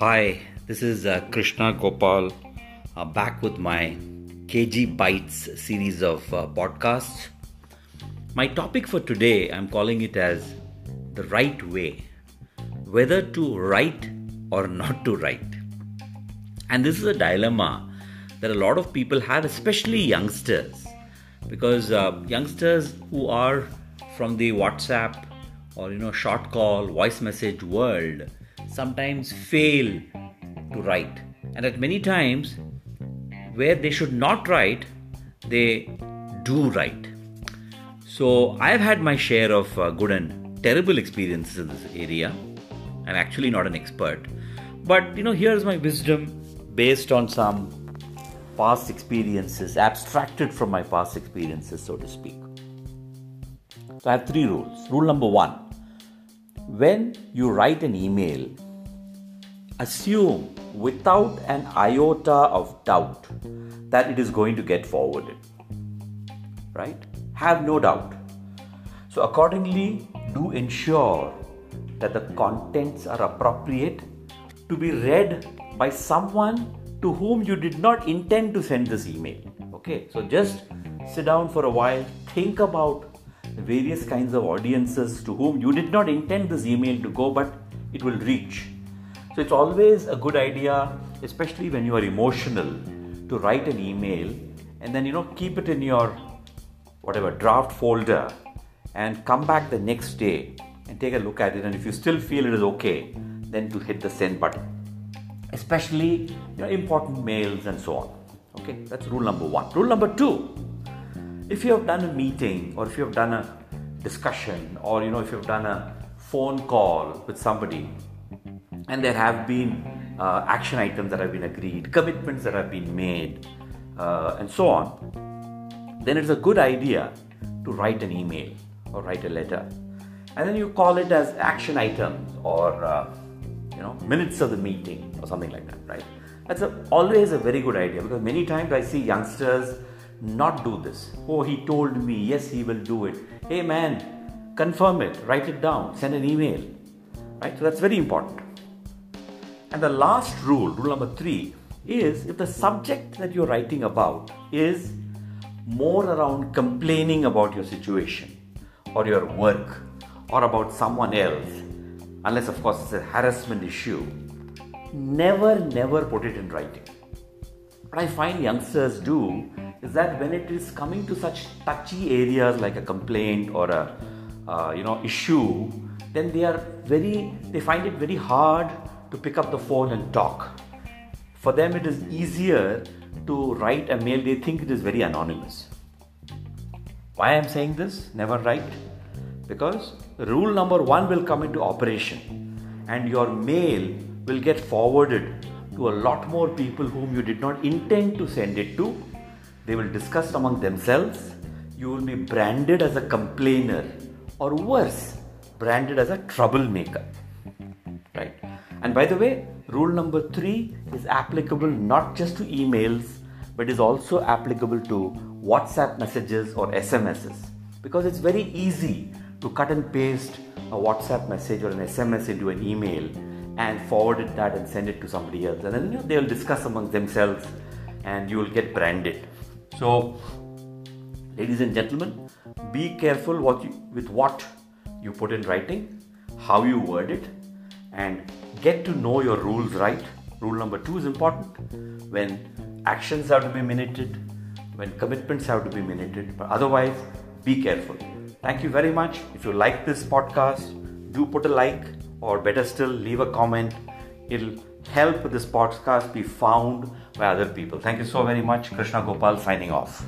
Hi, this is uh, Krishna Gopal uh, back with my KG Bites series of uh, podcasts. My topic for today, I'm calling it as the right way whether to write or not to write. And this is a dilemma that a lot of people have, especially youngsters, because uh, youngsters who are from the WhatsApp or you know short call voice message world sometimes fail to write. And at many times, where they should not write, they do write. So I've had my share of uh, good and terrible experiences in this area. I'm actually not an expert. But you know, here's my wisdom based on some past experiences, abstracted from my past experiences, so to speak. So I have three rules. Rule number one when you write an email, assume without an iota of doubt that it is going to get forwarded. Right? Have no doubt. So, accordingly, do ensure that the contents are appropriate to be read by someone to whom you did not intend to send this email. Okay, so just sit down for a while, think about the various kinds of audiences to whom you did not intend this email to go, but it will reach. So it's always a good idea, especially when you are emotional, to write an email and then you know keep it in your whatever draft folder and come back the next day and take a look at it. And if you still feel it is okay, then to hit the send button, especially you know important mails and so on. Okay, that's rule number one. Rule number two if you have done a meeting or if you have done a discussion or you know if you have done a phone call with somebody and there have been uh, action items that have been agreed commitments that have been made uh, and so on then it's a good idea to write an email or write a letter and then you call it as action items or uh, you know minutes of the meeting or something like that right that's a, always a very good idea because many times i see youngsters not do this. Oh, he told me, yes, he will do it. Hey, man, confirm it, write it down, send an email. Right? So that's very important. And the last rule, rule number three, is if the subject that you're writing about is more around complaining about your situation or your work or about someone else, unless, of course, it's a harassment issue, never, never put it in writing. What I find youngsters do is that when it is coming to such touchy areas like a complaint or a uh, you know issue then they are very they find it very hard to pick up the phone and talk for them it is easier to write a mail they think it is very anonymous why i'm saying this never write because rule number 1 will come into operation and your mail will get forwarded to a lot more people whom you did not intend to send it to they will discuss among themselves. You will be branded as a complainer, or worse, branded as a troublemaker. Right? And by the way, rule number three is applicable not just to emails, but is also applicable to WhatsApp messages or SMSs. Because it's very easy to cut and paste a WhatsApp message or an SMS into an email and forward it that and send it to somebody else. And then you know, they'll discuss among themselves and you will get branded. So, ladies and gentlemen, be careful what you, with what you put in writing, how you word it, and get to know your rules right. Rule number two is important when actions have to be minuted, when commitments have to be minuted, but otherwise, be careful. Thank you very much. If you like this podcast, do put a like, or better still, leave a comment. It'll help this podcast be found by other people. Thank you so very much. Krishna Gopal signing off.